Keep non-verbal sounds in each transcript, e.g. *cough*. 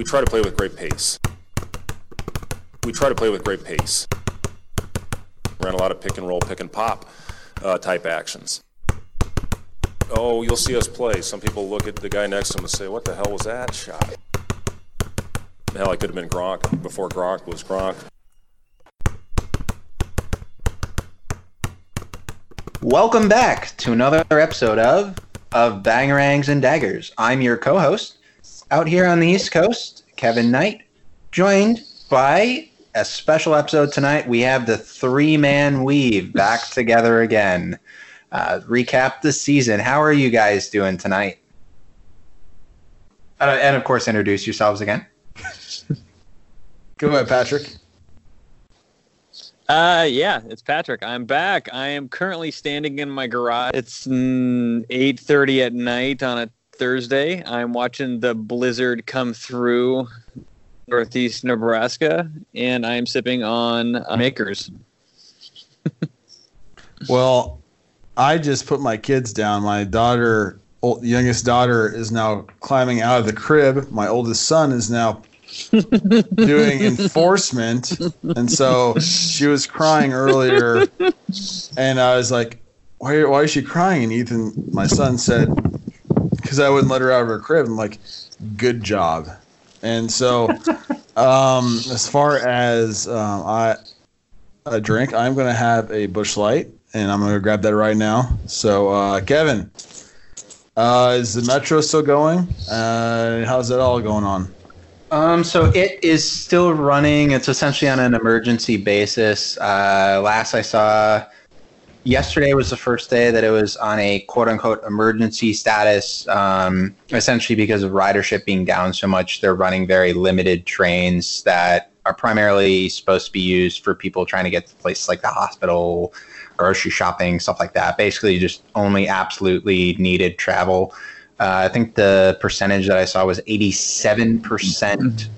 we try to play with great pace. We try to play with great pace. Ran a lot of pick and roll, pick and pop uh, type actions. Oh, you'll see us play. Some people look at the guy next to him and say, "What the hell was that shot?" Hell, I could have been Gronk before Gronk was Gronk. Welcome back to another episode of of Bangerangs and Daggers. I'm your co-host out here on the East Coast, Kevin Knight, joined by a special episode tonight. We have the three-man weave back *laughs* together again. Uh, recap the season. How are you guys doing tonight? Uh, and of course, introduce yourselves again. *laughs* Go ahead, Patrick. Uh, yeah, it's Patrick. I'm back. I am currently standing in my garage. It's mm, 8:30 at night on a Thursday. I'm watching the blizzard come through northeast Nebraska, and I'm sipping on uh, Makers. *laughs* well, I just put my kids down. My daughter, old, youngest daughter, is now climbing out of the crib. My oldest son is now *laughs* doing enforcement. And so she was crying earlier. *laughs* And I was like, why, why is she crying? And Ethan, my son, said, because I wouldn't let her out of her crib. I'm like, good job. And so, *laughs* um, as far as um, I, a drink, I'm going to have a Busch Light, and I'm going to grab that right now. So, uh, Kevin, uh, is the metro still going? Uh, how's that all going on? Um, so it is still running. It's essentially on an emergency basis. Uh, last I saw, yesterday was the first day that it was on a quote unquote emergency status. Um, essentially, because of ridership being down so much, they're running very limited trains that are primarily supposed to be used for people trying to get to places like the hospital, grocery shopping, stuff like that. Basically, just only absolutely needed travel. Uh, I think the percentage that I saw was 87%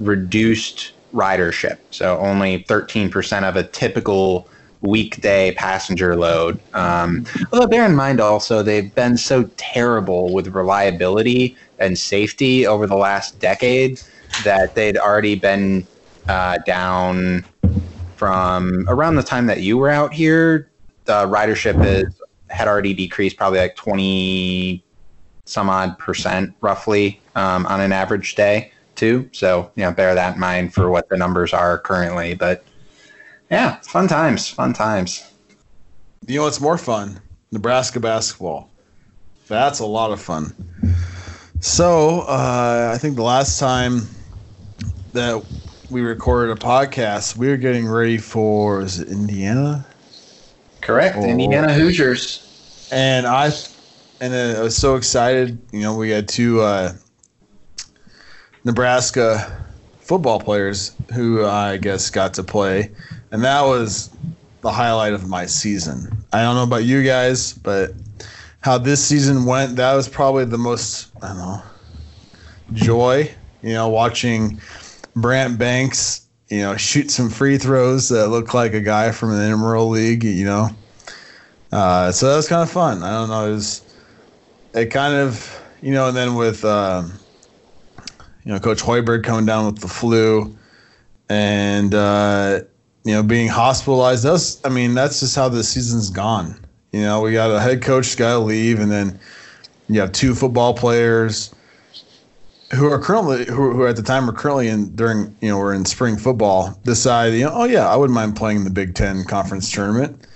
reduced ridership. So only 13% of a typical weekday passenger load. Um, although, bear in mind also, they've been so terrible with reliability and safety over the last decade that they'd already been uh, down from around the time that you were out here. The ridership is, had already decreased probably like 20 some odd percent roughly um, on an average day too. So you know, bear that in mind for what the numbers are currently. But yeah, fun times, fun times. You know what's more fun? Nebraska basketball. That's a lot of fun. So uh, I think the last time that we recorded a podcast, we were getting ready for is it Indiana? Correct, or, Indiana Hoosiers. And I and I was so excited. You know, we had two uh, Nebraska football players who I guess got to play, and that was the highlight of my season. I don't know about you guys, but how this season went, that was probably the most I don't know joy. You know, watching Brant Banks, you know, shoot some free throws that look like a guy from the Intramural League. You know, uh, so that was kind of fun. I don't know, it was it kind of you know, and then with um, you know Coach Hoiberg coming down with the flu, and uh, you know being hospitalized. That's I mean that's just how the season's gone. You know, we got a head coach got to leave, and then you have two football players who are currently who, who at the time are currently in during you know we're in spring football decide you know oh yeah I wouldn't mind playing in the Big Ten conference tournament,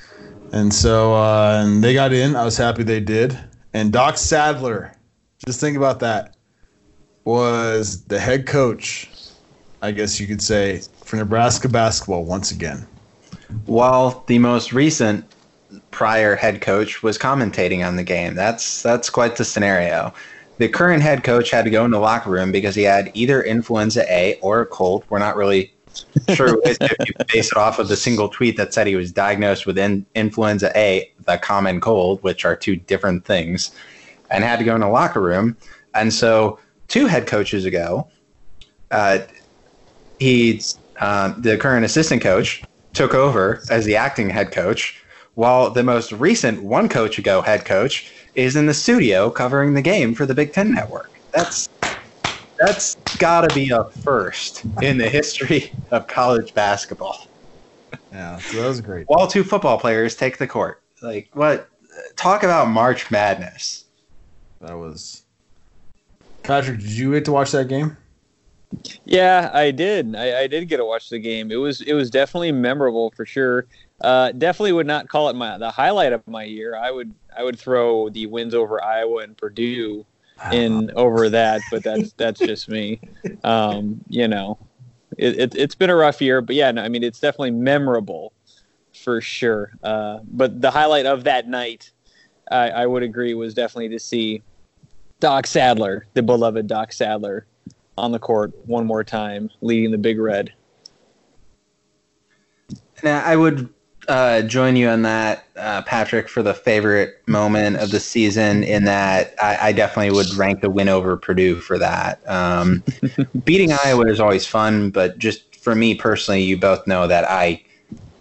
and so uh, and they got in. I was happy they did. And Doc Sadler, just think about that, was the head coach, I guess you could say, for Nebraska basketball once again. While the most recent prior head coach was commentating on the game. That's that's quite the scenario. The current head coach had to go in the locker room because he had either influenza A or a cold. We're not really sure if you base it off of the single tweet that said he was diagnosed with in, influenza A, the common cold, which are two different things, and had to go in a locker room. And so, two head coaches ago, uh, he, uh, the current assistant coach, took over as the acting head coach, while the most recent one coach ago head coach is in the studio covering the game for the Big Ten Network. That's That's got to be a first in the history of college basketball. Yeah, so that was great. While two football players take the court. Like, what? Talk about March Madness. That was. Patrick, did you get to watch that game? Yeah, I did. I, I did get to watch the game. It was it was definitely memorable for sure. Uh, definitely would not call it my the highlight of my year. I would I would throw the wins over Iowa and Purdue in over that, but that's that's just me. Um, you know, it, it, it's been a rough year, but yeah, no, I mean it's definitely memorable for sure. Uh, but the highlight of that night, I, I would agree, was definitely to see Doc Sadler, the beloved Doc Sadler, on the court one more time, leading the Big Red. Now, I would uh, join you on that, uh, Patrick, for the favorite moment of the season. In that, I, I definitely would rank the win over Purdue for that. Um, *laughs* beating Iowa is always fun, but just for me personally, you both know that I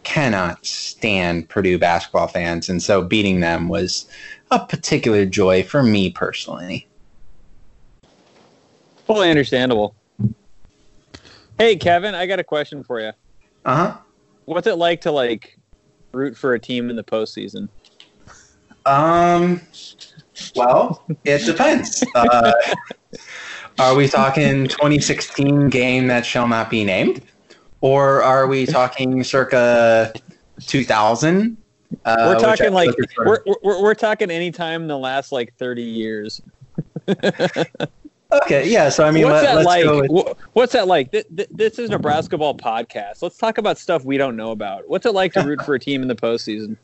cannot stand Purdue basketball fans, and so beating them was a particular joy for me personally. Fully understandable. Hey, Kevin, I got a question for you. Uh huh. What's it like to like root for a team in the postseason? Um. Well, it depends. Uh, *laughs* are we talking 2016 game that shall not be named, or are we talking circa 2000? Uh, we're talking like think is sort we're, we're we're talking any time in the last like 30 years. *laughs* okay. Yeah. So I mean, what's let, that like? With, What's that like? Th- th- this is Nebraska Ball podcast. Let's talk about stuff we don't know about. What's it like to root for a team in the postseason?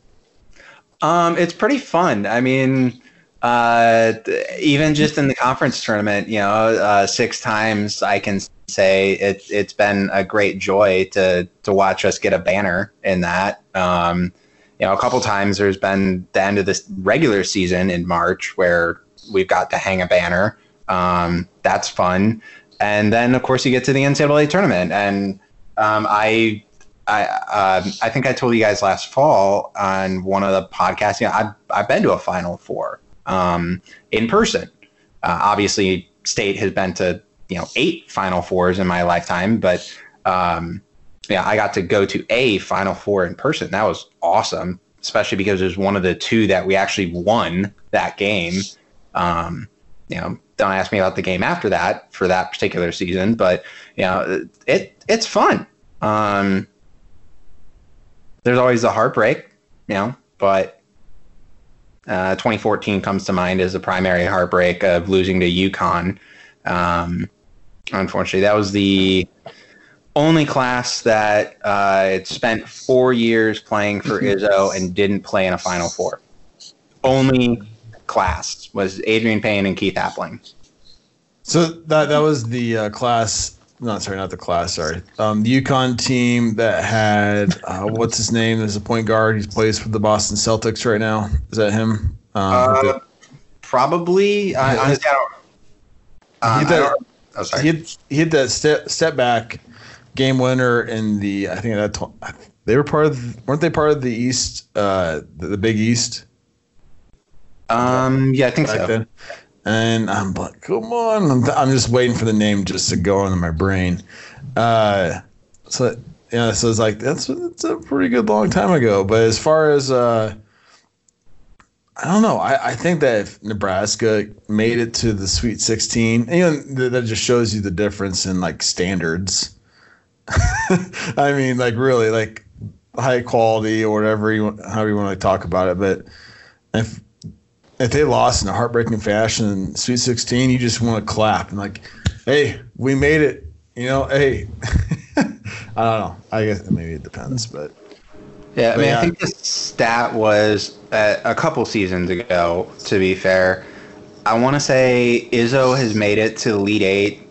Um, it's pretty fun. I mean, uh, even just in the conference tournament, you know, uh, six times I can say it, it's been a great joy to to watch us get a banner in that. Um, you know, a couple times there's been the end of this regular season in March where we've got to hang a banner. Um, that's fun. And then, of course, you get to the NCAA tournament, and um, I I um, I think I told you guys last fall on one of the podcasts. You know, I've I've been to a Final Four um, in person. Uh, obviously, State has been to you know eight Final Fours in my lifetime, but um, yeah, I got to go to a Final Four in person. That was awesome, especially because it was one of the two that we actually won that game. Um, you know, don't ask me about the game after that for that particular season, but you know, it it's fun. Um, there's always a heartbreak, you know, but uh, 2014 comes to mind as a primary heartbreak of losing to UConn. Um, unfortunately, that was the only class that uh, it spent four years playing for *laughs* Izzo and didn't play in a Final Four. Only class was Adreian Payne and Keith Appling. So that that was the uh, class. Not sorry, not the class. Sorry, um, the UConn team that had uh, what's his name? There's a point guard. He plays for the Boston Celtics right now. Is that him? Um, Uh, probably. I, honestly, I don't. Uh, He I did- don't- oh, he hit he hit that step step back game winner in the I think that tw- they were part of weren't they part of the East uh, the, the Big East Um, yeah, I think so. then. And I'm like, come on! I'm, I'm just waiting for the name just to go into my brain. Uh, so yeah, so it's like that's that's a pretty good long time ago. But as far as uh, I don't know. I, I think that if Nebraska made it to the Sweet 16, and, you know, th- that just shows you the difference in like standards. *laughs* I mean, like really, like high quality or whatever you want, however you want to talk about it. But if if they lost in a heartbreaking fashion in Sweet 16, you just want to clap and like, hey, we made it. You know, hey. *laughs* I don't know. I guess maybe it depends, but Yeah, I mean, yeah. I think the stat was uh, a couple seasons ago. To be fair, I want to say Izzo has made it to Elite Eight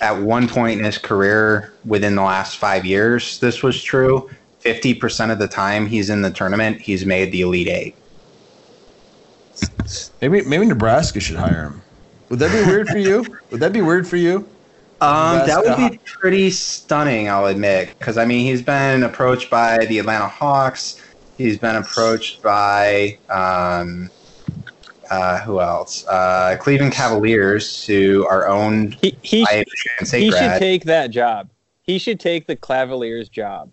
at one point in his career within the last five years. This was true. Fifty percent of the time he's in the tournament, he's made the Elite Eight. Maybe maybe Nebraska should hire him. Would that be weird for you? Would that be weird for you? Um, that would be pretty stunning, I'll admit, because I mean he's been approached by the Atlanta Hawks. He's been approached by um, Uh, who else? Uh, Cleveland Cavaliers, who are owned He he, by sh- he should take that job. He should take the Cavaliers job,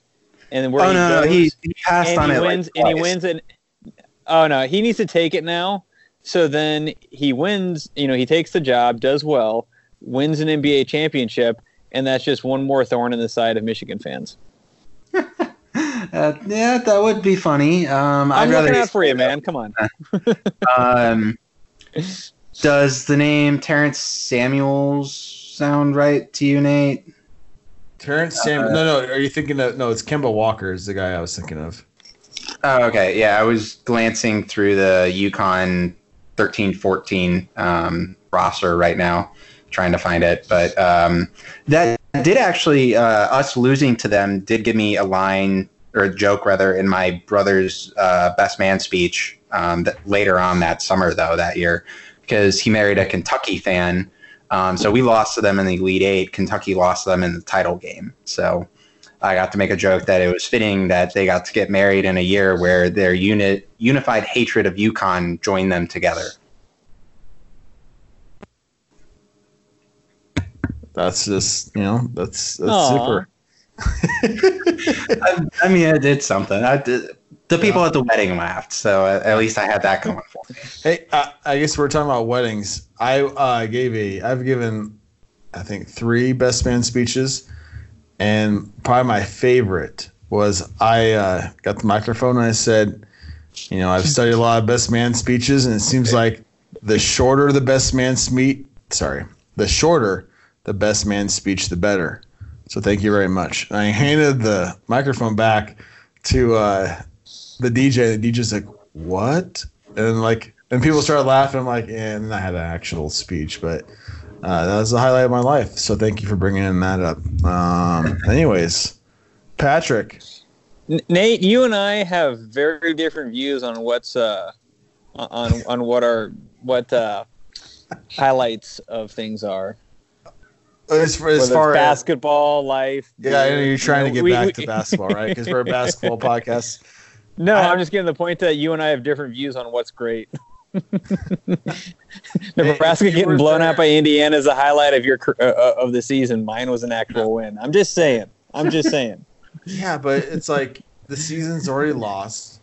and then where oh he no, goes, he, he passed and on he it. wins like and he wins it. Oh no, he needs to take it now. So then he wins. You know, he takes the job, does well, wins an NBA championship, and that's just one more thorn in the side of Michigan fans. *laughs* Uh, yeah, that would be funny. Um, I'm I'd rather looking he out for you, man. Come on. *laughs* Um, does the name Terrence Samuels sound right to you, Nate? Terrence Sam. no, no. Are you thinking of? No, it's Kemba Walker is the guy I was thinking of. Oh, okay. Yeah, I was glancing through the UConn 13-14 um, roster right now, trying to find it. But um, that did actually uh, us losing to them did give me a line or a joke rather in my brother's uh, best man speech um, that later on that summer though that year because he married a Kentucky fan. Um, so we lost to them in the Elite Eight. Kentucky lost to them in the title game. So I got to make a joke that it was fitting that they got to get married in a year where their unit unified hatred of UConn joined them together. That's just you know that's that's Aw. super. *laughs* I, I mean, I did something. I did, the people at the wedding laughed, so at, at least I had that going for me. Hey, uh, I guess we're talking about weddings. I uh, gave a, I've given, I think three best man speeches, and probably my favorite was I uh, got the microphone and I said, you know, I've studied a lot of best man speeches, and it seems like the shorter the best man speech, sorry, the shorter the best man speech, the better. So thank you very much. And I handed the microphone back to uh, the DJ. The DJ's like, "What?" And like, and people started laughing. I'm like, yeah, and I had an actual speech, but uh, that was the highlight of my life. So thank you for bringing that up. Um, anyways, Patrick, Nate, you and I have very different views on what's uh on on what are what uh highlights of things are. as, far- as far it's as basketball, life. yeah, I know you're trying to get we- back we- to basketball, right? Because we're a *laughs* basketball podcast. No, I- I'm just getting the point that you and I have different views on what's great. *laughs* Nebraska getting blown there. out by Indiana is a highlight of your uh, uh, of the season. Mine was an actual win. I'm just saying. I'm just *laughs* saying. Yeah, but it's like the season's already lost,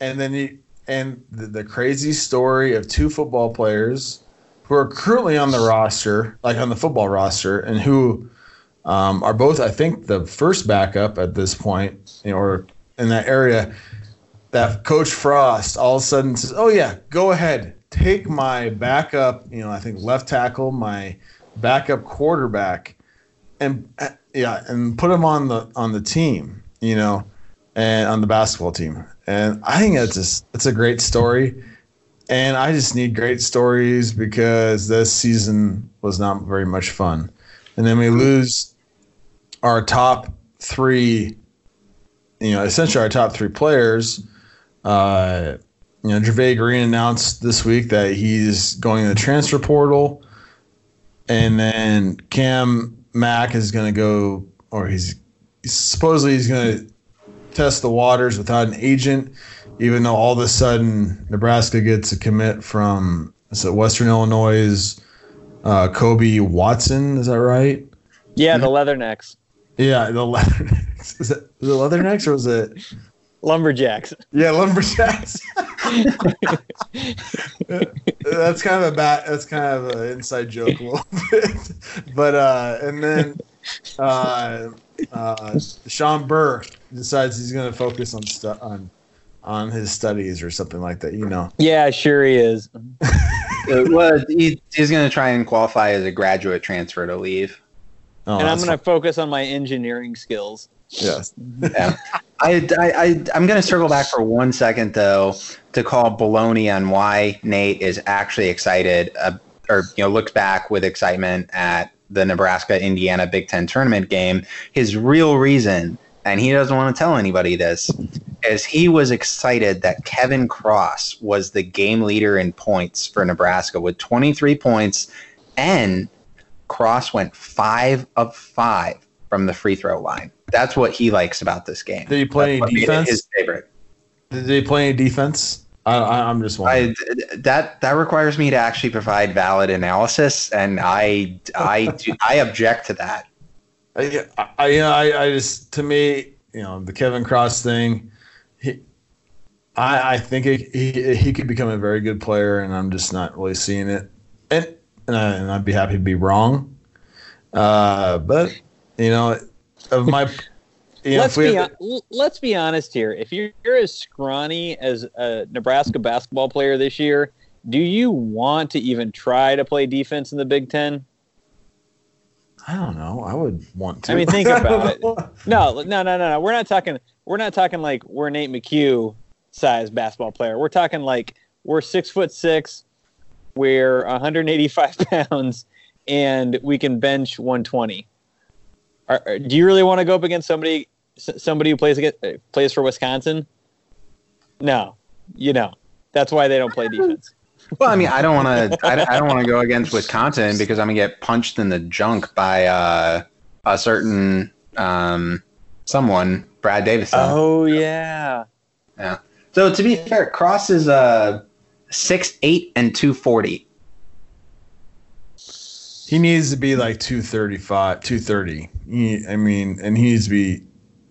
and then you and the, the crazy story of two football players who are currently on the roster, like on the football roster, and who um, are both, I think, the first backup at this point, you know, or in that area. That Coach Frost all of a sudden says, "Oh yeah, go ahead, take my backup. You know, I think left tackle, my backup quarterback, and uh, yeah, and put him on the on the team, you know, and on the basketball team. And I think that's just it's a great story. And I just need great stories because this season was not very much fun. And then we lose our top three, you know, essentially our top three players. Uh, you know, Jervay Green announced this week that he's going to the transfer portal. And then Cam Mack is going to go, or he's supposedly he's going to test the waters without an agent, even though all of a sudden Nebraska gets a commit from it Western Illinois' uh, Kobe Watson. Is that right? Yeah, the Leathernecks, Yeah, the Leathernecks. *laughs* Is it the Leathernecks or was it? Lumberjacks. Yeah, Lumberjacks. that's kind of a bat. That's kind of an inside joke a little *laughs* bit. But uh, and then uh, uh, Sean Burr decides he's going to focus on stu- on on his studies or something like that. You know. Yeah, sure he is. Well, he, he's going to try and qualify as a graduate transfer to leave. Oh, and I'm going to focus on my engineering skills. Yes. Yeah. I, I, I'm going to circle back for one second, though, to call baloney on why Nate is actually excited uh, or, you know, looks back with excitement at the Nebraska Indiana Big Ten tournament game. His real reason, and he doesn't want to tell anybody this, is he was excited that Kevin Cross was the game leader in points for Nebraska with 23 points, and Cross went five of five from the free throw line. That's what he likes about this game. Did he play That's any defense? His favorite. Did he play any defense? I, I, I'm just wondering. I, that that requires me to actually provide valid analysis, and I I do, *laughs* I object to that. I, I, you know, I, I just to me, you know, the Kevin Cross thing. He, I, I think it, he he could become a very good player, and I'm just not really seeing it. And and, I, and I'd be happy to be wrong. Uh, but you know, of my. You know, let's be hon- let's be honest here. If you're, you're as scrawny as a Nebraska basketball player this year, do you want to even try to play defense in the Big Ten? I don't know. I would want to. I mean, think about it. *laughs* No, no, no, no, no. We're not talking. We're not talking like we're Nate McHugh size basketball player. We're talking like we're six foot six, we're 185 *laughs* pounds, and we can bench 120. Are, are- do you really want to go up against somebody somebody who plays against, uh, plays for Wisconsin? No, you know that's why they don't play *laughs* defense. Well, I mean, I don't want to. I don't, I don't want to go against Wisconsin because I'm gonna get punched in the junk by uh, a certain um, someone, Brad Davison. Oh yeah. Yeah. So to be fair, Cross is uh six eight and two forty. He needs to be like 235, 230. He, I mean, and he needs to be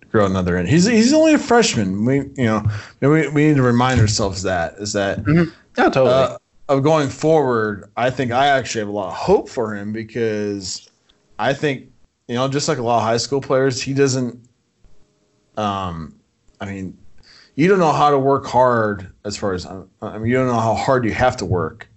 grow another inch. He's he's only a freshman. We you know we, we need to remind ourselves that is that Oh, totally. uh, of going forward. I think I actually have a lot of hope for him because I think you know just like a lot of high school players, he doesn't. Um, I mean, you don't know how to work hard as far as I mean, you don't know how hard you have to work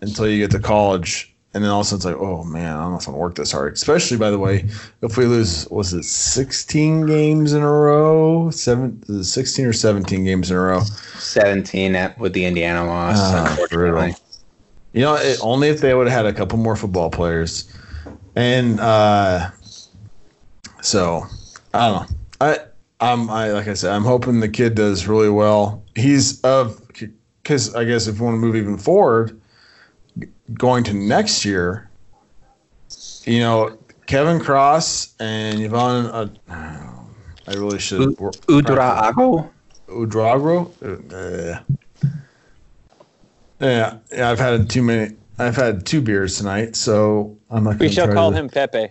until you get to college. And then all of a sudden it's like, oh man, I don't know if I'm gonna work this hard. Especially by the way, if we lose, was it 16 games in a row? Seven, 16 or 17 games in a row? Seventeen at, with the Indiana loss. Ah, brutal. You know, it, only if they would have had a couple more football players. And uh, so I don't know. I I'm I like I said, I'm hoping the kid does really well. He's of because I guess if we want to move even forward, going to next year, you know, Kevin Cross and Yvan. Uh, I really should. U- Udraago. Udrago. Uh, yeah, yeah. I've had too many. I've had two beers tonight, so I'm not. We gonna shall call to- him Pepe.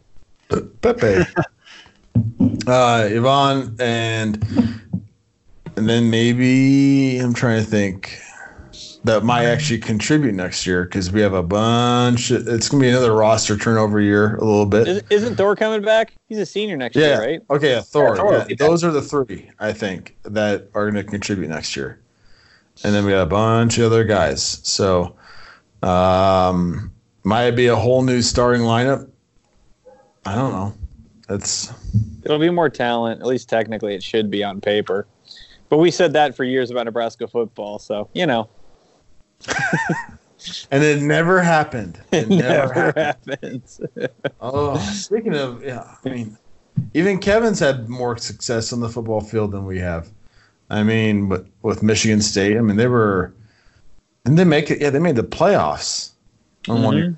Pepe. *laughs* uh, Yvan and and then maybe I'm trying to think that might actually contribute next year because we have a bunch. It's gonna be another roster turnover year a little bit. Is, isn't Thor coming back? He's a senior next Yeah. year, right? Okay. Yeah, Thor. Yeah, Thor yeah, those are the three I think that are going to contribute next year, and then we got a bunch of other guys. So, um, might be a whole new starting lineup. I don't know. It's It'll be more talent. At least technically, it should be on paper. But we said that for years about Nebraska football, so you know, *laughs* and it never happened. It *laughs* it never, never happened. happens. *laughs* Oh, speaking of, yeah, I mean, even Kevin's had more success on the football field than we have. I mean, but with Michigan State, I mean, they were, didn't they make it? Yeah, they made the playoffs. on one year.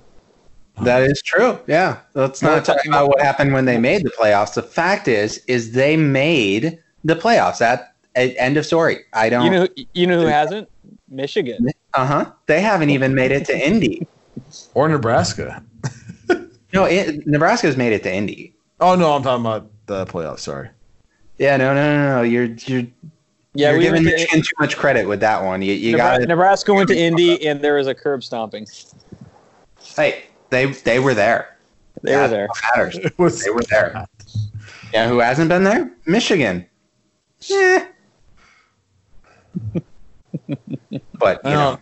That is true. Yeah. Let's not talk talking about about- what happened when they made the playoffs. The fact is, is they made the playoffs. That end of story. I don't. You know, you know who hasn't? Michigan. uh huh. They haven't even made it to Indy. or Nebraska. *laughs* No, it, Nebraska's made it to Indy. Oh no, I'm talking about the playoffs. Sorry. Yeah. No. No. No. No. You're you're Yeah, you're we giving went to, Michigan too much credit with that one. You you Nebra- got Nebraska went to Indy, and there was a curb stomping. Hey, they they were there. They were there. what matters. *laughs* Was They were there. Yeah. Who hasn't been there? Michigan. Yeah. *laughs* but you I know. don't-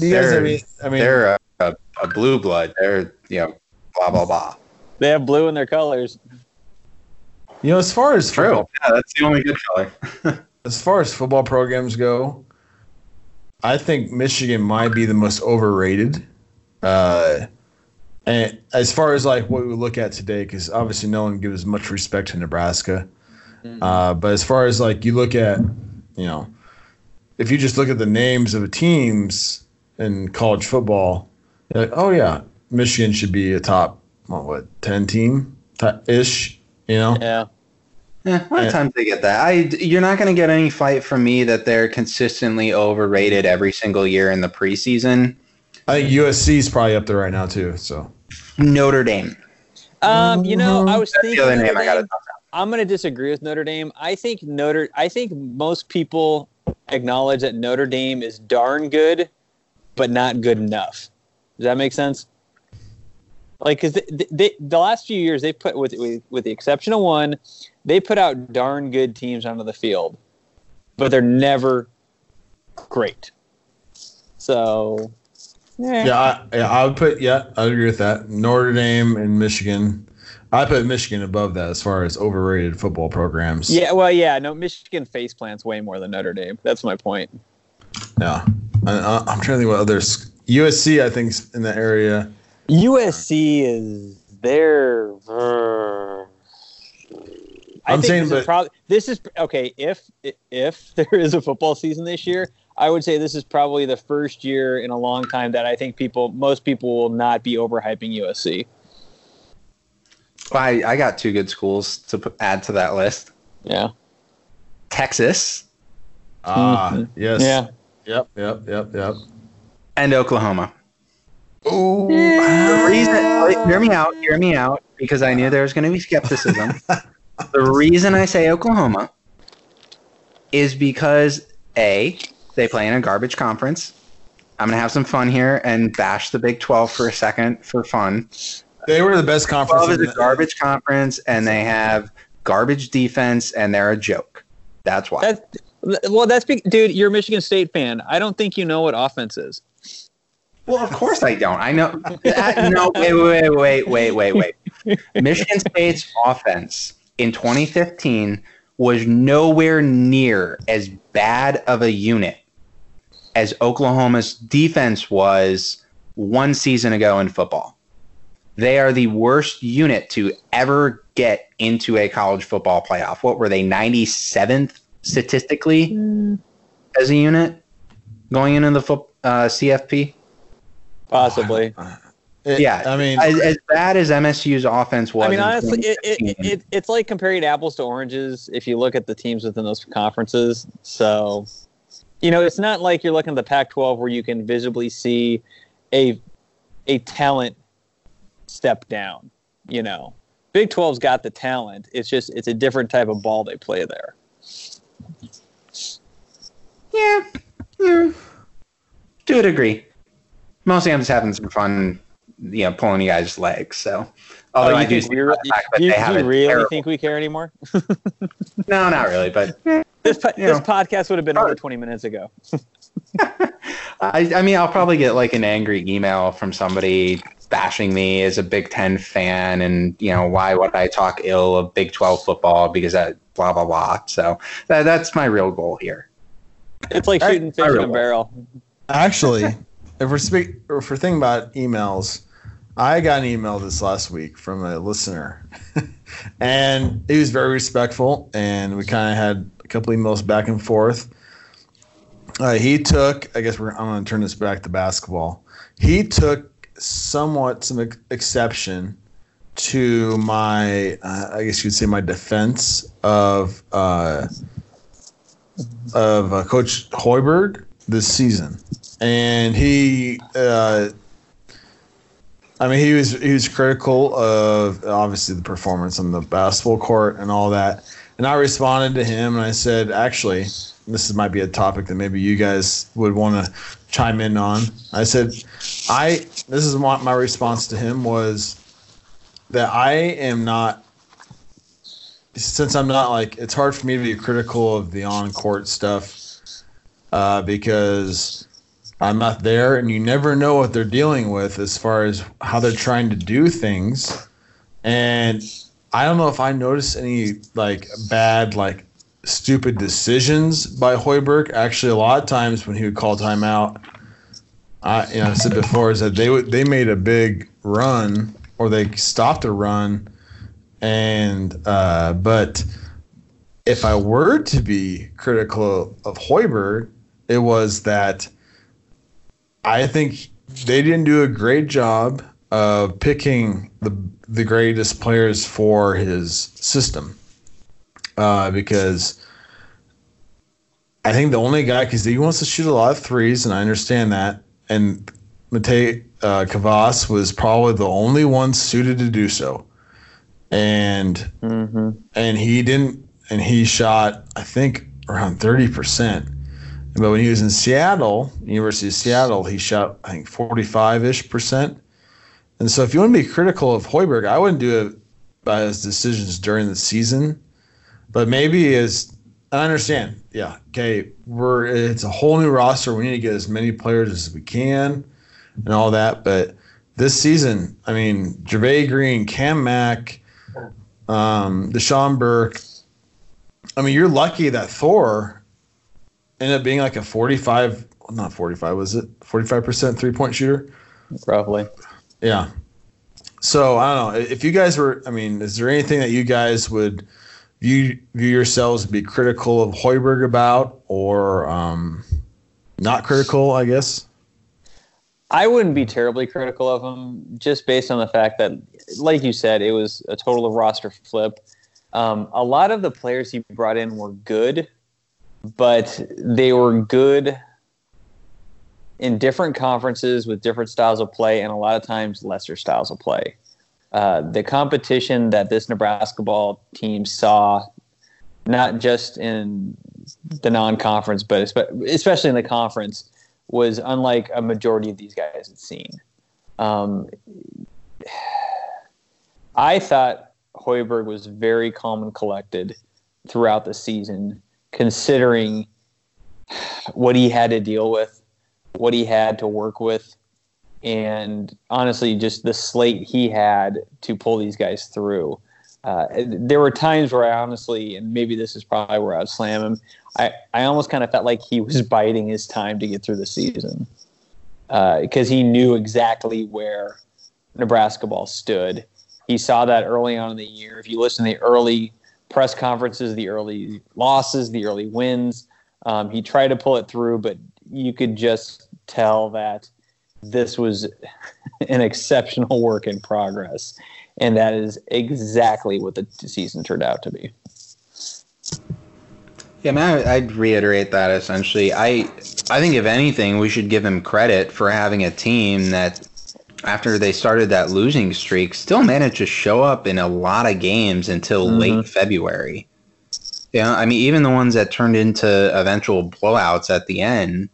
you guys? I They're- mean, I mean, they're a, a, a blue blood. They're you know blah blah blah. They have blue in their colors. you know, as far as True. football, Yeah, that's the only good color. *laughs* as far as football programs go, I think Michigan might be the most overrated. Uh, and as far as like what we look at today, because obviously no one gives much respect to Nebraska. Uh, but as far as like you look at, you know, if you just look at the names of the teams in college football, you're like, oh yeah, Michigan should be a top what, what ten team ish, you know. Yeah. Yeah, a lot Yeah. of times they get that. I you're not going to get any fight from me that they're consistently overrated every single year in the preseason. I think USC is probably up there right now too. So Notre Dame. Um, you know, I was That's thinking the other Notre name I got to Dame. I'm going to disagree with Notre Dame. I think Notre. I think most people acknowledge that Notre Dame is darn good, but not good enough. Does that make sense? Like, because they, they, the last few years they put with, with with the exception of one, they put out darn good teams onto the field, but they're never great. So, eh. yeah, I, yeah, I would put yeah, I agree with that. Notre Dame and Michigan. I put Michigan above that as far as overrated football programs. yeah, well, yeah, no, Michigan face plants way more than Notre Dame. That's my point. yeah. I, I, I'm trying to think what others. USC, I think, is in that area. USC is there. Uh, I I'm think saying, this but- is probably this is okay. If if *laughs* there is a football season this year, I would say this is probably the first year in a long time that I think people, most people, will not be overhyping USC. I, I got two good schools to put, add to that list. Yeah, Texas Ah, Mhm. yes. yeah. Yep. Yep. Yep. Yep. and Oklahoma. Ooh. The reason, hear me out, hear me out, because I knew there was going to be skepticism. *laughs* the reason I say Oklahoma is because A, they play in a garbage conference. I'm going to have some fun here and bash the Big 12 for a second for fun. They were the best conference. 12 is a the- garbage conference, and they have garbage defense, and they're a joke. That's why. That's well, that's be, dude. You're a Michigan State fan. I don't think you know what offense is. Well, of course I don't. I know. Uh, no, wait, wait, wait, wait, wait, wait. Michigan State's offense in 2015 was nowhere near as bad of a unit as Oklahoma's defense was one season ago in football. They are the worst unit to ever get into a college football playoff. What were they, 97th statistically as a unit going into the fo- uh, CFP? Possibly. It- Yeah, I mean, as, as bad as MSU's offense was. I mean, honestly, it, it, it, it's like comparing apples to oranges if you look at the teams within those conferences. So, you know, it's not like you're looking at the Pac-12 where you can visibly see a a talent step down. You know, Big 12's got the talent. It's just it's a different type of ball they play there. yeah, hmm. yeah, to a degree. Mostly, I'm just having some fun, you know, pulling you guys' legs. So, although Oh, I you do, think the re- fact you, you really terrible- think we care anymore? *laughs* No, not really, but This po- this know. podcast would have been over 20 minutes ago. *laughs* *laughs* I, I mean, I'll probably get like an angry email from somebody bashing me as a Big Ten fan, and you know, why would I talk ill of Big Twelve football because that blah blah blah. So that, that's my real goal here. It's like Hey, shooting fish in a realize. Oh, barrel. Actually, *laughs* if we're speak, if we're thinking about emails, I got an email this last week from a listener, *laughs* and he was very respectful, and we kind of had a couple emails back and forth. Uh, he took, I guess we're, I'm going to turn this back to basketball. He took somewhat some ex- exception to my, uh, I guess you'd say my defense of uh, of uh, Coach Hoiberg this season, and he, uh, I mean, he was he was critical of obviously the performance on the basketball court and all that. And I responded to him and I said, actually, this might be a topic that maybe you guys would want to chime in on. I said, I this is what my response to him was that I am not since I'm not like it's hard for me to be critical of the on court stuff uh, because I'm not there, and you never know what they're dealing with as far as how they're trying to do things. And I don't know if I noticed any like bad like stupid decisions by Hoiberg. Actually, a lot of times when he would call timeout, I you know I said before is that they would they made a big run or they stopped a run, and uh, but if I were to be critical of Hoiberg, it was that I think they didn't do a great job of picking the the greatest players for his system. Uh, because I think the only guy because he wants to shoot a lot of threes, and I understand that. And Matej uh, Kavas was probably the only one suited to do so, and Mm-hmm. and he didn't, and he shot I think around thirty percent. But when he was in Seattle, University of Seattle, he shot I think forty five ish percent. And so, if you want to be critical of Hoiberg, I wouldn't do it by his decisions during the season, but maybe is I understand, yeah, okay, we're it's a whole new roster. We need to get as many players as we can, and all that. But this season, I mean, Jervay Green, Cam Mack, um, Dachon Burke. I mean, you're lucky that Thor ended up being like a 45, not 45, was it 45% three point shooter? Probably. Yeah. So I don't know if you guys were. I mean, is there anything that you guys would view view yourselves be critical of Hoiberg about, or um, not critical? I guess. I wouldn't be terribly critical of him just based on the fact that, like you said, it was a total of roster flip. Um, a lot of the players he brought in were good, but they were good in different conferences with different styles of play and a lot of times lesser styles of play. Uh, the competition that this Nebraska ball team saw, not just in the non-conference, but especially in the conference, was unlike a majority of these guys had seen. Um, I thought Hoiberg was very calm and collected throughout the season, considering what he had to deal with, what he had to work with, and honestly, just the slate he had to pull these guys through. Uh, there were times where I honestly, and maybe this is probably where I'd slam him. I, I almost kind of felt like he was biding his time to get through the season because uh, he knew exactly where Nebraska ball stood. He saw that early on in the year. If you listen to the early press conferences, the early losses, the early wins, um, he tried to pull it through, but you could just tell that this was an exceptional work in progress. And that is exactly what the season turned out to be. Yeah, man, I'd reiterate that essentially. I, I think if anything, we should give him credit for having a team that, after they started that losing streak, still managed to show up in a lot of games until mm-hmm. late February. Yeah, I mean, even the ones that turned into eventual blowouts at the end,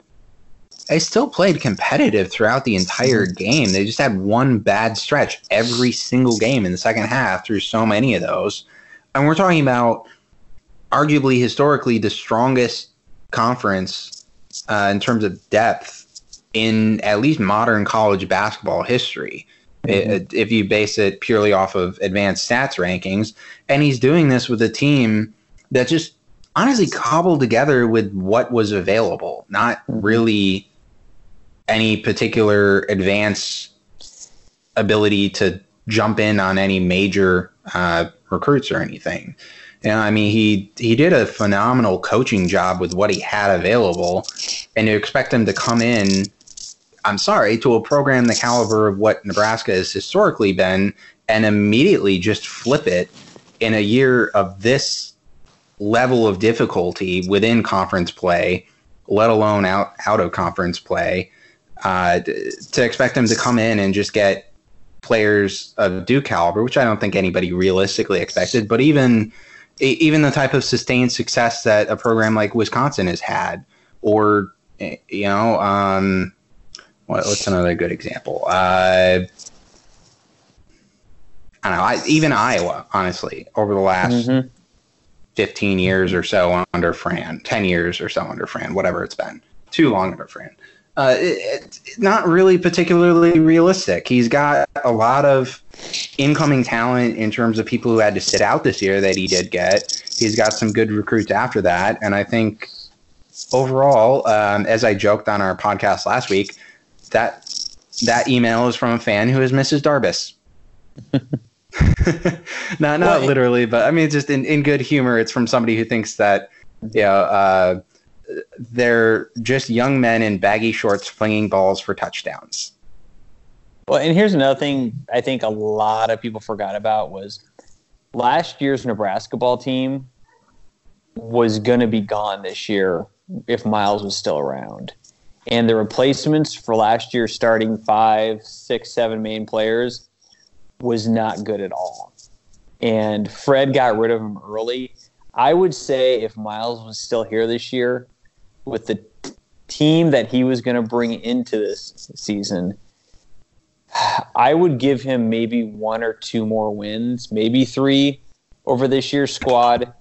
they still played competitive throughout the entire game. They just had one bad stretch every single game in the second half through so many of those. And we're talking about arguably historically the strongest conference uh, in terms of depth in at least modern college basketball history. Mm-hmm. It, if you base it purely off of advanced stats rankings, and he's doing this with a team that just honestly cobbled together with what was available, not really any particular advanced ability to jump in on any major uh, recruits or anything. You know, I mean, he he did a phenomenal coaching job with what he had available, and to expect him to come in, I'm sorry, to a program the caliber of what Nebraska has historically been, and immediately just flip it in a year of this level of difficulty within conference play, let alone out out of conference play, uh, to expect him to come in and just get players of Duke caliber, which I don't think anybody realistically expected, but even even the type of sustained success that a program like Wisconsin has had, or you know, um, what, what's another good example? Uh, I don't know. I, even Iowa, honestly, over the last mm-hmm. 15 years or so under Fran, 10 years or so under Fran, whatever it's been, too long under Fran. Uh, it, it's not really particularly realistic. He's got a lot of incoming talent in terms of people who had to sit out this year that he did get. He's got some good recruits after that, and I think overall, um, as I joked on our podcast last week, that that email is from a fan who is Mrs. Darbus. *laughs* not not well, literally, but I mean, just in, in good humor. It's from somebody who thinks that you know uh, they're just young men in baggy shorts flinging balls for touchdowns. Well, and here's another thing I think a lot of people forgot about was last year's Nebraska ball team was going to be gone this year if Miles was still around. And the replacements for last year's starting five, six, seven main players was not good at all. And Fred got rid of him early. I would say if Miles was still here this year with the t- team that he was going to bring into this season, I would give him maybe one or two more wins, maybe three over this year's squad,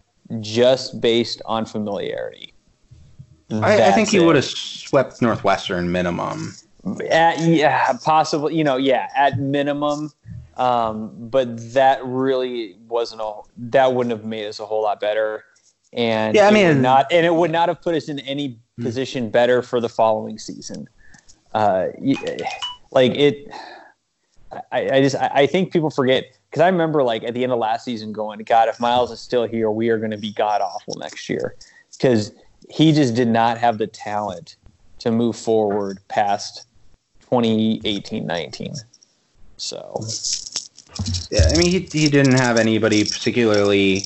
just based on familiarity. I, I think he would have swept Northwestern minimum. At, yeah, possibly. You know, yeah, at minimum. Um, but that really wasn't a. That wouldn't have made us a whole lot better. And Yeah, I it would mean- not, and it would not have put us in any position better for the following season. Uh, like it. I, I just I I think people forget because I remember like at the end of last season going, God, if Miles is still here, we are going to be god awful next year because he just did not have the talent to move forward past 2018-19. So Yeah, I mean, he, he didn't have anybody particularly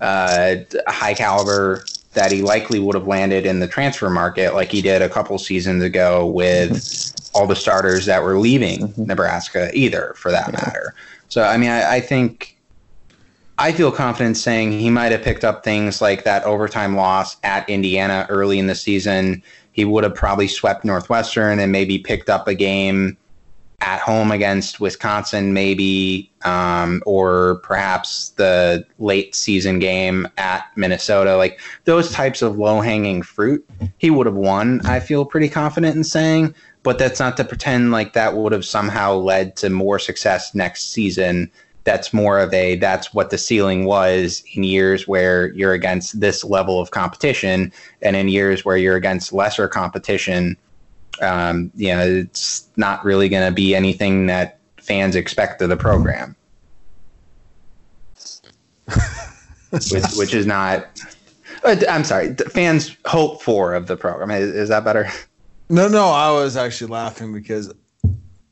uh, high caliber that he likely would have landed in the transfer market like he did a couple seasons ago with all the starters that were leaving Nebraska, either for that matter. So, I mean, I, I think I feel confident saying he might have picked up things like that overtime loss at Indiana early in the season. He would have probably swept Northwestern and maybe picked up a game at home against Wisconsin, maybe, um, or perhaps the late season game at Minnesota. Like those types of low hanging fruit, he would have won. I feel pretty confident in saying, but that's not to pretend like that would have somehow led to more success next season. That's more of a that's what the ceiling was in years where you're against this level of competition, and in years where you're against lesser competition um, you know, it's not really going to be anything that fans expect of the program, *laughs* which, which is not. uh, I'm sorry, fans hope for of the program. Is, is that better? No, no, I was actually laughing because a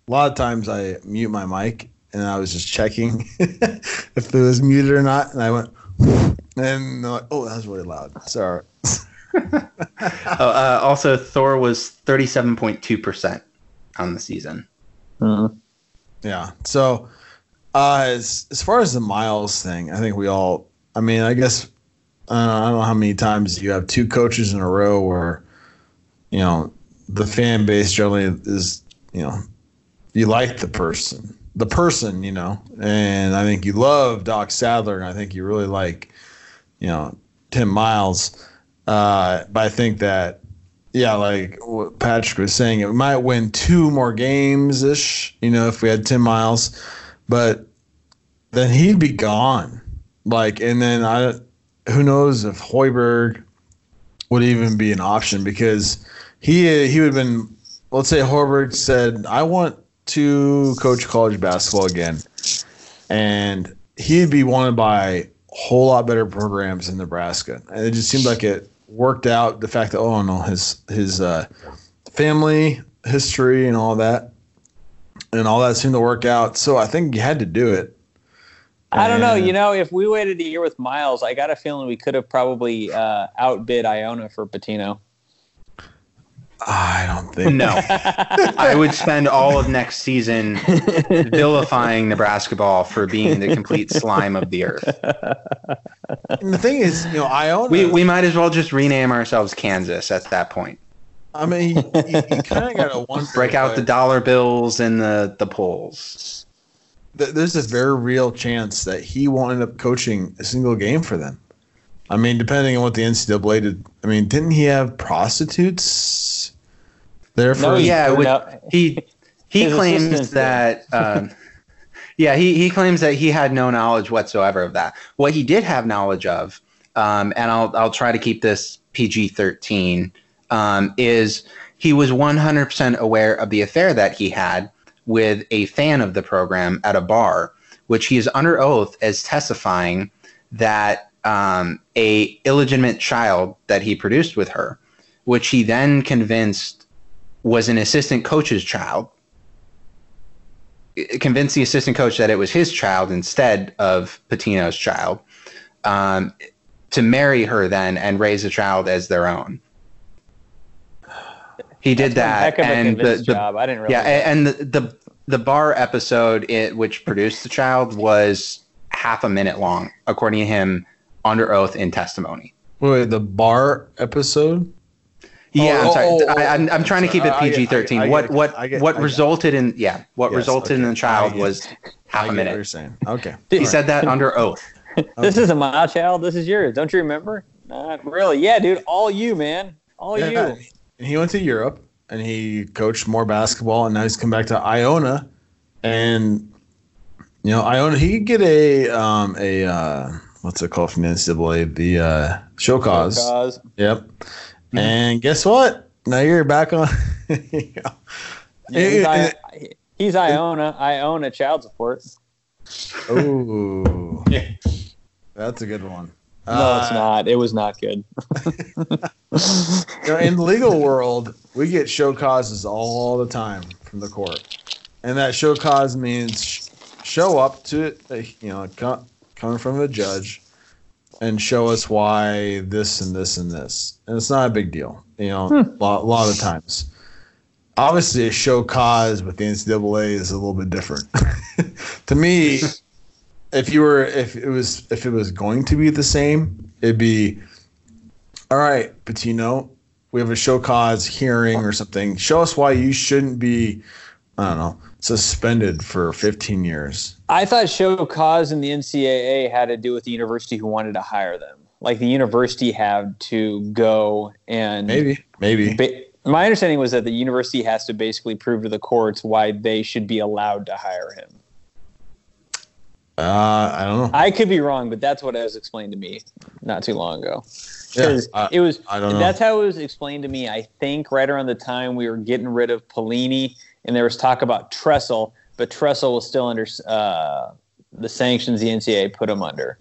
lot of times I mute my mic and I was just checking *laughs* if it was muted or not, and I went, *laughs* and like, oh, that was really loud. Sorry. *laughs* Oh, uh, also, Thor was 37.2% on the season. Yeah. So, uh, as as far as the miles thing, I think we all. I mean, I guess I don't, know, I don't know how many times you have two coaches in a row where, you know, the fan base generally is, you know, you like the person, the person, you know, and I think you love Doc Sadler, and I think you really like, you know, Tim Miles. Uh, but I think that yeah, like what Patrick was saying, it might win two more games ish, you know, if we had Tim Miles, but then he'd be gone. Like, and then I, who knows if Hoiberg would even be an option because he he would have been. Let's say Hoiberg said, "I want to coach college basketball again," and he'd be wanted by a whole lot better programs in Nebraska, and it just seemed like it worked out. The fact that oh no, his his uh, family history and all that, and all that seemed to work out. So I think you had to do it. I don't know. You know, if we waited a year with Miles, I got a feeling we could have probably uh, outbid Iona for Pitino. I don't think No, *laughs* I would spend all of next season *laughs* vilifying Nebraska ball for being the complete slime of the earth. And the thing is, you know, Iona. We, we might as well just rename ourselves Kansas at that point. I mean, you, you, kind of got to wonder. Break out the dollar bills and the, the polls. th- There's a very real chance that he won't end up coaching a single game for them. I mean, depending on what the NCAA did. I mean, didn't he have prostitutes there for? No, he- yeah, with- no- *laughs* He he claims that um, *laughs* yeah he, he claims that he had no knowledge whatsoever of that. What he did have knowledge of, um, and I'll I'll try to keep this PG thirteen, um, is he was one hundred percent aware of the affair that he had with a fan of the program at a bar, which he is under oath as testifying that um, a illegitimate child that he produced with her, which he then convinced was an assistant coach's child. Convinced the assistant coach that it was his child instead of Pitino's child. Um, to marry her then and raise the child as their own. He did that, Heck of a and the, the job. I didn't really. yeah, a- and the, the the bar episode it which produced the child was half a minute long, according to him, under oath in testimony. Wait, wait, the bar episode? Yeah, Oh, I'm sorry. oh, oh, I, I'm, I'm trying to keep it PG thirteen. I get- What what I get- what I get- resulted in yeah what Yes, resulted in the child get- was half a minute. what you're minute. saying. Okay. He said that under oath. *laughs* This isn't my child. This is yours. Don't you remember? Not really. Yeah, dude. All you, man. All Yeah, you. And he went to Europe and he coached more basketball, and now he's come back to Iona, and you know Iona he could get a um a uh, what's it called from the NCAA the uh, show cause. Cause. Yep. And guess what? Now you're back on. you *laughs* know. Yeah, he's, I, he's Iona. I own a child support. Ooh. *laughs* That's a good one. No, it's Uh, not. It was not good. *laughs* You know, in the legal world, we get show causes all the time from the court, and that show cause means show up to you know coming from the judge and show us why this and this and this, and it's not a big deal. You know, hmm. a lot, lot of times. Obviously, a show cause with the NCAA is a little bit different. *laughs* to me, if you were if it was if it was going to be the same, it'd be all right, Pitino, we have a show cause hearing or something. Show us why you shouldn't be, I don't know, suspended for 15 years. I thought show cause in the NCAA had to do with the university who wanted to hire them. Like the university had to go and Maybe, maybe. Ba- my understanding was that the university has to basically prove to the courts why they should be allowed to hire him. Uh, I don't know. I could be wrong, but that's what it was explained to me not too long ago. Yeah, I- it was I don't know. that's how it was explained to me. I think right around the time we were getting rid of Pelini, and there was talk about Tressel, but Tressel was still under uh, the sanctions the NCAA put him under.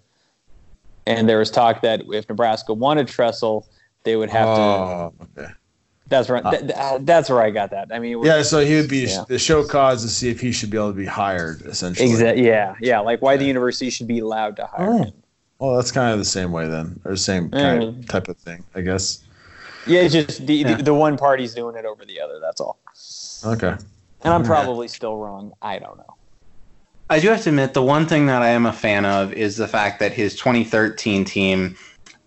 And there was talk that if Nebraska wanted Tressel, they would have to. Oh, okay. That's right. th- th- that's where I got that. I mean, Yeah, so he would be Yeah. the show cause to see if he should be able to be hired, essentially. Exactly. Yeah. Yeah. Like why the university should be allowed to hire Oh. him. Well, that's kind of the same way then, or the same kind of Mm. type of thing, I guess. Yeah. It's just the, Yeah. the the one party's doing it over the other. That's all. Okay. And I'm probably still wrong. I don't know. I do have to admit, the one thing that I am a fan of is the fact that his 2013 team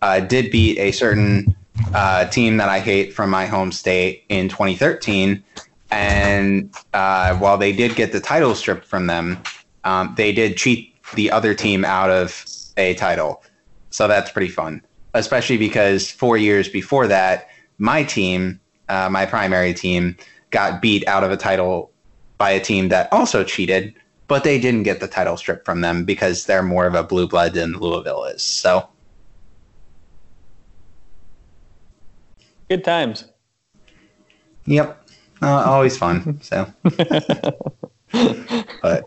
uh, did beat a certain uh, team that I hate from my home state in 2013. And uh, while they did get the title stripped from them, um, they did cheat the other team out of a title. So that's pretty fun, especially because four years before that, my team, uh, my primary team, got beat out of a title by a team that also cheated but they didn't get the title stripped from them because they're more of a blue blood than Louisville is. So Good times. Yep. Uh, always fun. So, *laughs* but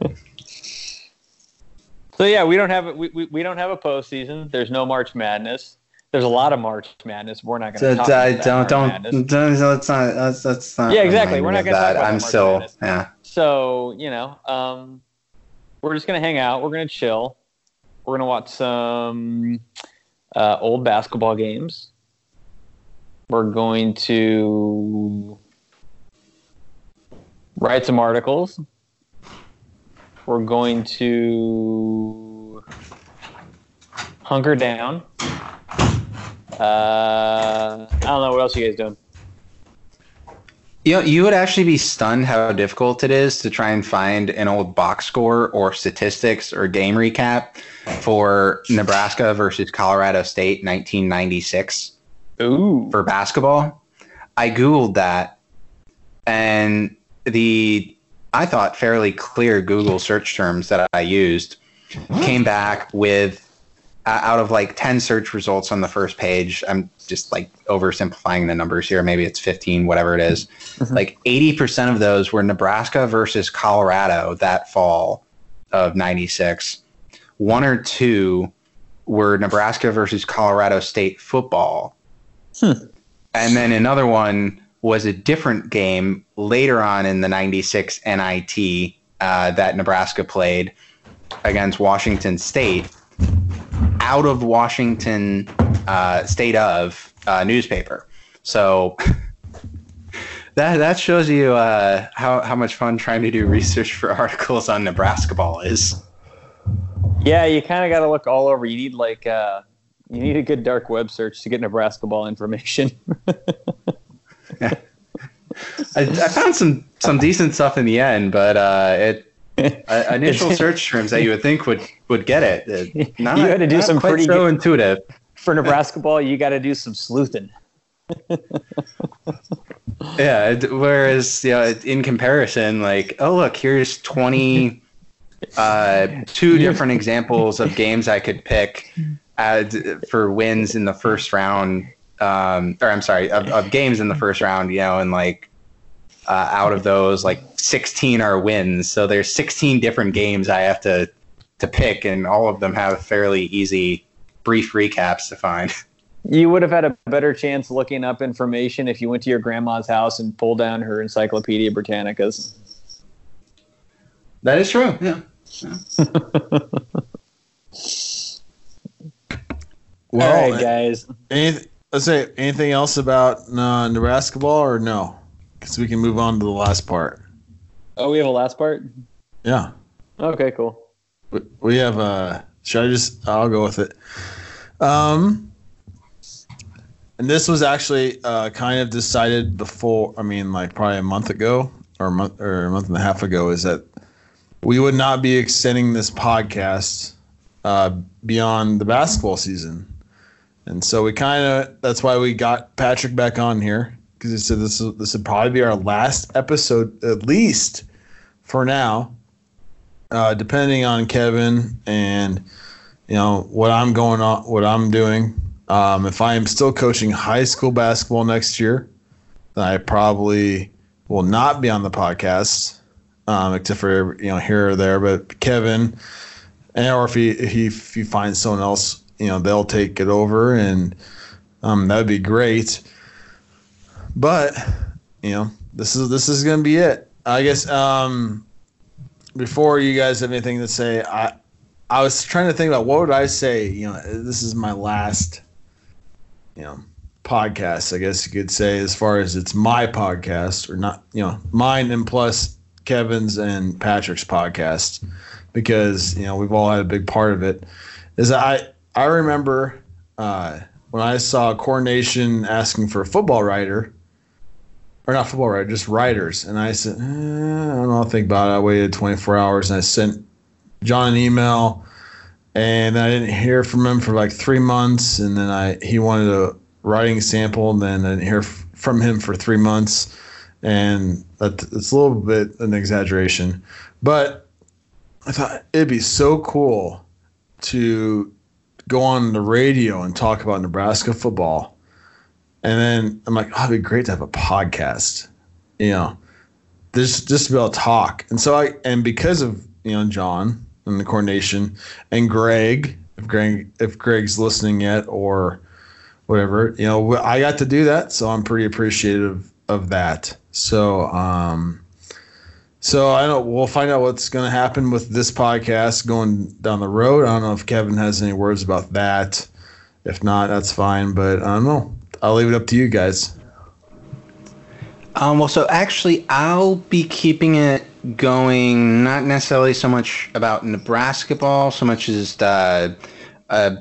So yeah, we don't have a, we, we, we don't have a postseason. There's no March Madness. There's a lot of March Madness. We're not going to so, talk about that don't don't Madness. don't let's not let's, let's not Yeah, exactly. We're not gonna talk that. about I'm March still Madness. yeah. So you know, um, we're just going to hang out. We're going to chill. We're going to watch some uh, old basketball games. We're going to write some articles. We're going to hunker down. Uh, I don't know what else you guys doing. You know, you would actually be stunned how difficult it is to try and find an old box score or statistics or game recap for Nebraska versus Colorado State 1996 Ooh, for basketball. I googled that, and the I thought fairly clear Google search terms that I used came back with uh, out of like 10 search results on the first page. I'm just like oversimplifying the numbers here. Maybe it's 15, whatever it is. Like 80% of those were Nebraska versus Colorado that fall of 96. One or two were Nebraska versus Colorado State football. And then another one was a different game later on in the 96 NIT uh, that Nebraska played against Washington State out of Washington uh, state of uh, newspaper. So *laughs* that that shows you uh, how how much fun trying to do research for *laughs* articles on Nebraska ball is. Yeah, you kind of got to look all over. You need like uh, you need a good dark web search to get Nebraska ball information. *laughs* I, I, found some some decent stuff in the end, but uh, it uh, initial *laughs* search terms that you would think would would get it. it not, you had to do some pretty so intuitive for Nebraska ball. You got to do some sleuthing. *laughs* yeah. Whereas, you know, in comparison, like, oh look, here's twenty, uh, two *laughs* different examples of games I could pick for wins in the first round. Um, or I'm sorry, of, of games in the first round. You know, and like uh, out of those, like 16 are wins. So there's 16 different games I have to to pick, and all of them have fairly easy, brief recaps to find. *laughs* You would have had a better chance looking up information if you went to your grandma's house and pulled down her Encyclopedia Britannicas. That is true. Yeah. yeah. well, All right, guys. Anything, let's say anything else about uh, Nebraska ball or no? Because we can move on to the last part. Oh, we have a last part. Yeah. Okay. Cool. We, we have. Uh, should I just? I'll go with it. Um and this was actually uh, kind of decided before. I mean, like probably a month ago or a month or a month and a half ago, is that we would not be extending this podcast uh, beyond the basketball season. And so we kind of that's why we got Patrick back on here because he said this this would probably be our last episode at least for now, uh, depending on Kevin and you know what I'm going on, what I'm doing um, if I am still coaching high school basketball next year, then I probably will not be on the podcast, um, except for you know here or there. But Kevin, and or if he if he, if he finds someone else, you know they'll take it over, and um, that would be great. But you know this is this is gonna be it. I guess um, before you guys have anything to say, I I was trying to think about what would I say. You know, this is my last you know podcast, I guess you could say, as far as it's my podcast or not, you know, mine and plus Kevin's and Patrick's podcast, because you know we've all had a big part of it. Is I I remember uh, when I saw Corn Nation asking for a football writer, or not football writer, just writers, and I said, eh, I don't know, I'll think about it. I waited 24 hours and I sent John an email. And I didn't hear from him for like three months, and then I he wanted a writing sample, and then I didn't hear f- from him for three months, and that, it's a little bit an exaggeration, but I thought it'd be so cool to go on the radio and talk about Nebraska football, and then I'm like, oh, it'd be great to have a podcast, you know, just just to be able to talk, and so I and because of you know John and the Corn Nation, and Greg, if Greg if Greg's listening yet or whatever, you know, I got to do that, so I'm pretty appreciative of that. So, um, so I don't. We'll find out what's going to happen with this podcast going down the road. I don't know if Kevin has any words about that. If not, that's fine. But I don't know. I'll leave it up to you guys. Um, well, so actually, I'll be keeping it going not necessarily so much about Nebraska ball, so much as uh, a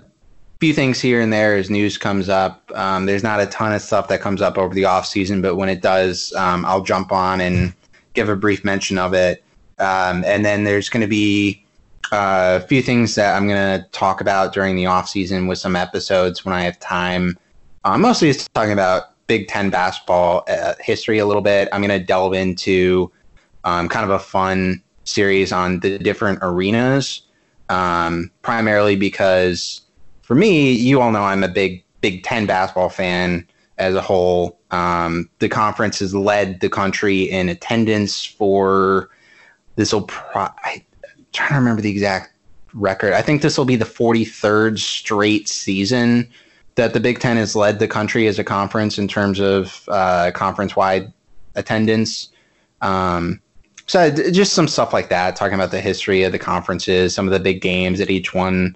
few things here and there as news comes up. Um, there's not a ton of stuff that comes up over the off season, but when it does, um, I'll jump on and give a brief mention of it. Um, and then there's going to be uh, a few things that I'm going to talk about during the off season with some episodes when I have time. Uh, mostly just talking about Big Ten basketball uh, history a little bit. I'm going to delve into um, kind of a fun series on the different arenas, um, primarily because for me, you all know I'm a big Big Ten basketball fan as a whole. Um, the conference has led the country in attendance for this will. Pro- I'm trying to remember the exact record. I think this will be the 43rd straight season that the Big Ten has led the country as a conference in terms of uh, conference wide attendance. Um, so just some stuff like that, talking about the history of the conferences, some of the big games that each one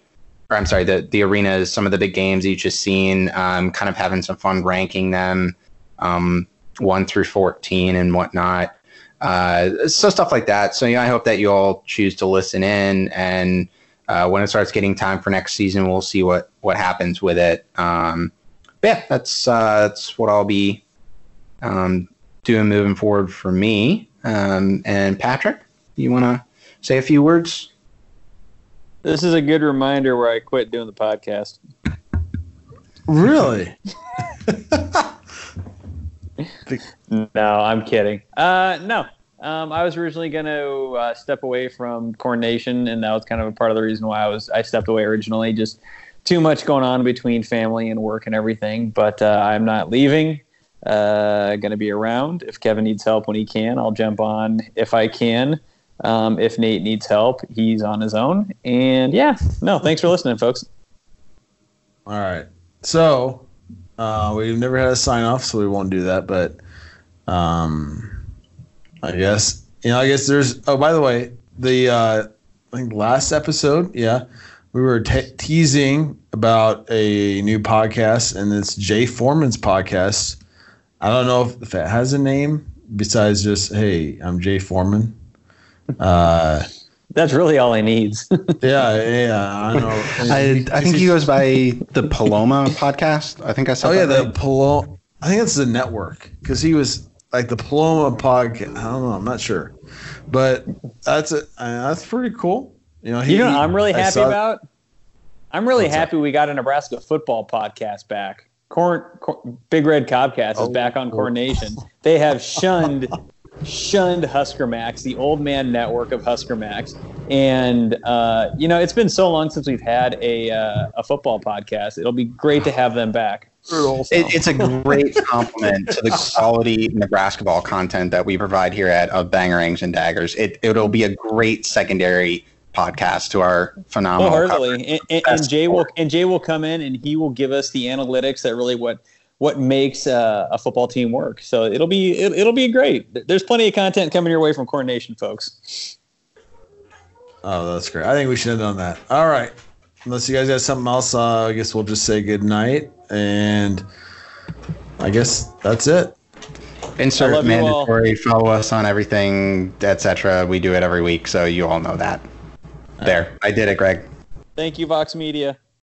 or I'm sorry, the the arenas, some of the big games each has seen, um, kind of having some fun ranking them, um, one through fourteen and whatnot. Uh, so stuff like that. So yeah, I hope that you all choose to listen in, and uh, when it starts getting time for next season, we'll see what what happens with it. Um, yeah, that's uh, that's what I'll be um, doing moving forward for me. Um, and Patrick, you want to say a few words? This is a good reminder where I quit doing the podcast. Really? *laughs* *laughs* No, I'm kidding. Uh, no, um, I was originally going to uh, step away from Corn Nation, and that was kind of a part of the reason why I was I stepped away originally. Just too much going on between family and work and everything. But uh, I'm not leaving. Uh, going to be around. If Kevin needs help when he can, I'll jump on if I can. Um, if Nate needs help, he's on his own. And yeah, no, thanks for listening, folks. All right. So uh, we've never had a sign off, so we won't do that. But um, I guess you know. I guess there's. Oh, by the way, the uh, I think last episode, yeah, we were te- teasing about a new podcast, and it's Jay Foreman's podcast. I don't know if, if it has a name besides just hey, I'm Jay Foreman. Uh, That's really all he needs. *laughs* yeah, yeah, I know. *laughs* I, I think he goes by the Paloma podcast. I think I saw. Oh yeah, that the right. Paloma. I think it's the network because he was like the Paloma podcast. I don't know. I'm not sure, but that's a, uh, that's pretty cool. You know, he, you know, I'm really happy saw- about. I'm really happy we got a Nebraska football podcast back. Corn, Corn Big Red Cobcast is Oh. back on Nation. They have shunned shunned Husker Max, the old man network of Husker Max, and uh, you know it's been so long since we've had a uh, a football podcast. It'll be great to have them back. It, it's a great *laughs* compliment to the quality Nebraska ball content that we provide here at of Bangerangs and Daggers. It it'll be a great secondary podcast to our phenomenal. Oh, coverage. And, and, and That's Jay will and Jay will come in and he will give us the analytics that really what what makes uh, a football team work. So it'll be it, it'll be great. There's plenty of content coming your way from Corn Nation, folks. Oh, that's great. I think we should end on that. All right. Unless you guys got something else, uh, I guess we'll just say good night. And I guess that's it. I Insert love you all. mandatory. Follow us on everything, etc. We do it every week, so you all know that. There, I did it, Greg. Thank you, Vox Media.